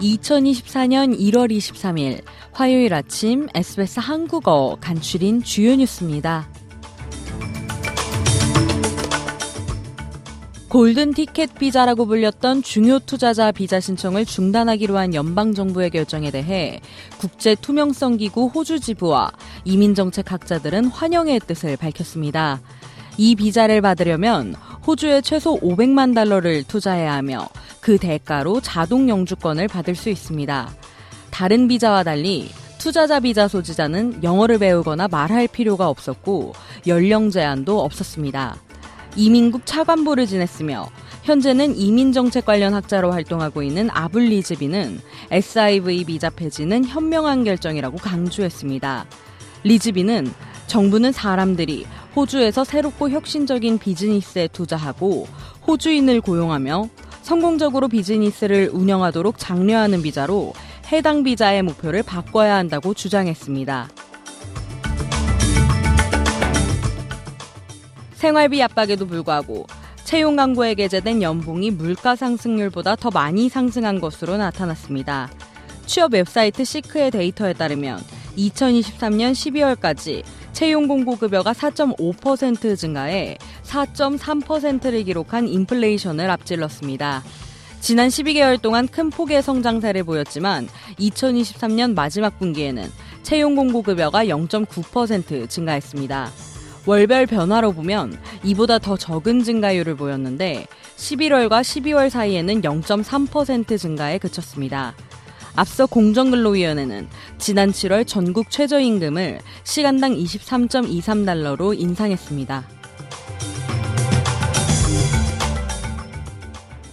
(2024년 1월 23일) 화요일 아침 SBS 한국어 간추린 주요 뉴스입니다. 골든 티켓 비자라고 불렸던 중요 투자자 비자 신청을 중단하기로 한 연방 정부의 결정에 대해 국제 투명성 기구 호주 지부와 이민 정책 학자들은 환영의 뜻을 밝혔습니다. 이 비자를 받으려면 호주에 최소 500만 달러를 투자해야 하며 그 대가로 자동 영주권을 받을 수 있습니다. 다른 비자와 달리 투자자 비자 소지자는 영어를 배우거나 말할 필요가 없었고 연령 제한도 없었습니다. 이민국 차관보를 지냈으며 현재는 이민 정책 관련 학자로 활동하고 있는 아블리즈비는 SIV 비자 폐지는 현명한 결정이라고 강조했습니다. 리즈비는 정부는 사람들이 호주에서 새롭고 혁신적인 비즈니스에 투자하고 호주인을 고용하며 성공적으로 비즈니스를 운영하도록 장려하는 비자로 해당 비자의 목표를 바꿔야 한다고 주장했습니다. 생활비 압박에도 불구하고 채용 광고에 게재된 연봉이 물가 상승률보다 더 많이 상승한 것으로 나타났습니다. 취업 웹사이트 시크의 데이터에 따르면 2023년 12월까지 채용 공고급여가 4.5% 증가해 4.3%를 기록한 인플레이션을 앞질렀습니다. 지난 12개월 동안 큰 폭의 성장세를 보였지만 2023년 마지막 분기에는 채용 공고급여가 0.9% 증가했습니다. 월별 변화로 보면 이보다 더 적은 증가율을 보였는데 11월과 12월 사이에는 0.3% 증가에 그쳤습니다. 앞서 공정근로위원회는 지난 7월 전국 최저임금을 시간당 23.23달러로 인상했습니다.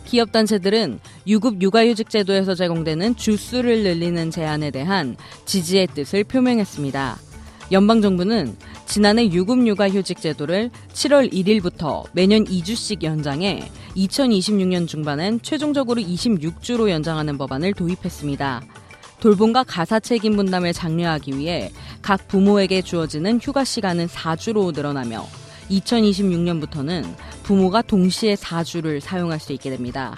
기업단체들은 유급 육아휴직 제도에서 제공되는 주수를 늘리는 제안에 대한 지지의 뜻을 표명했습니다. 연방 정부는 지난해 유급 육아 휴직 제도를 7월 1일부터 매년 2주씩 연장해 2026년 중반엔 최종적으로 26주로 연장하는 법안을 도입했습니다. 돌봄과 가사 책임 분담을 장려하기 위해 각 부모에게 주어지는 휴가 시간은 4주로 늘어나며 2026년부터는 부모가 동시에 4주를 사용할 수 있게 됩니다.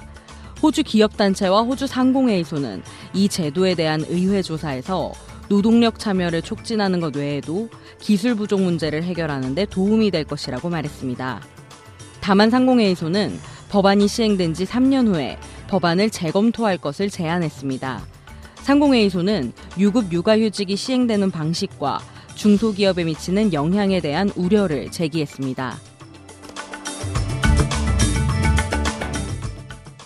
호주 기업단체와 호주 상공회의소는 이 제도에 대한 의회 조사에서 노동력 참여를 촉진하는 것 외에도 기술 부족 문제를 해결하는 데 도움이 될 것이라고 말했습니다. 다만 상공회의소는 법안이 시행된 지 3년 후에 법안을 재검토할 것을 제안했습니다. 상공회의소는 유급 육아휴직이 시행되는 방식과 중소기업에 미치는 영향에 대한 우려를 제기했습니다.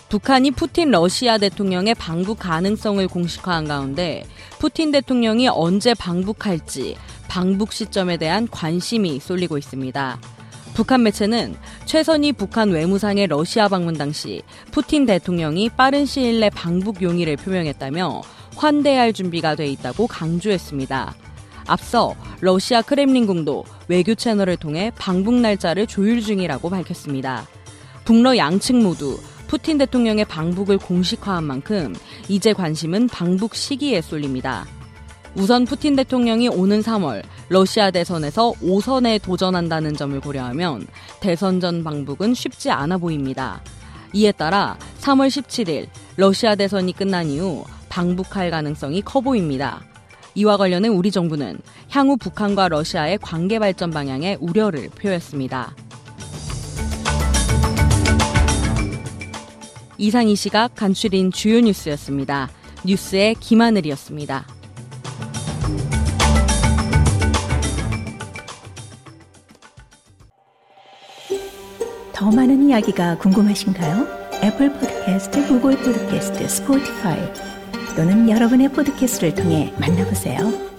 북한이 푸틴 러시아 대통령의 방북 가능성을 공식화한 가운데 푸틴 대통령이 언제 방북할지 방북 시점에 대한 관심이 쏠리고 있습니다. 북한 매체는 최선희 북한 외무상의 러시아 방문 당시 푸틴 대통령이 빠른 시일 내 방북 용의를 표명했다며 환대할 준비가 돼 있다고 강조했습니다. 앞서 러시아 크렘린궁도 외교 채널을 통해 방북 날짜를 조율 중이라고 밝혔습니다. 북러 양측 모두 푸틴 대통령의 방북을 공식화한 만큼 이제 관심은 방북 시기에 쏠립니다. 우선 푸틴 대통령이 오는 3월 러시아 대선에서 5선에 도전한다는 점을 고려하면 대선 전 방북은 쉽지 않아 보입니다. 이에 따라 3월 17일 러시아 대선이 끝난 이후 방북할 가능성이 커 보입니다. 이와 관련해 우리 정부는 향후 북한과 러시아의 관계 발전 방향에 우려를 표했습니다. 이상 이 시각 간추린 주요 뉴스였습니다. 뉴스의 김하늘이었습니다. 더 많은 이야기가 궁금하신가요? 애플 포드캐스트, 구글 포드캐스트, 스포티파이 또는 여러분의 포드캐스트를 통해 만나보세요.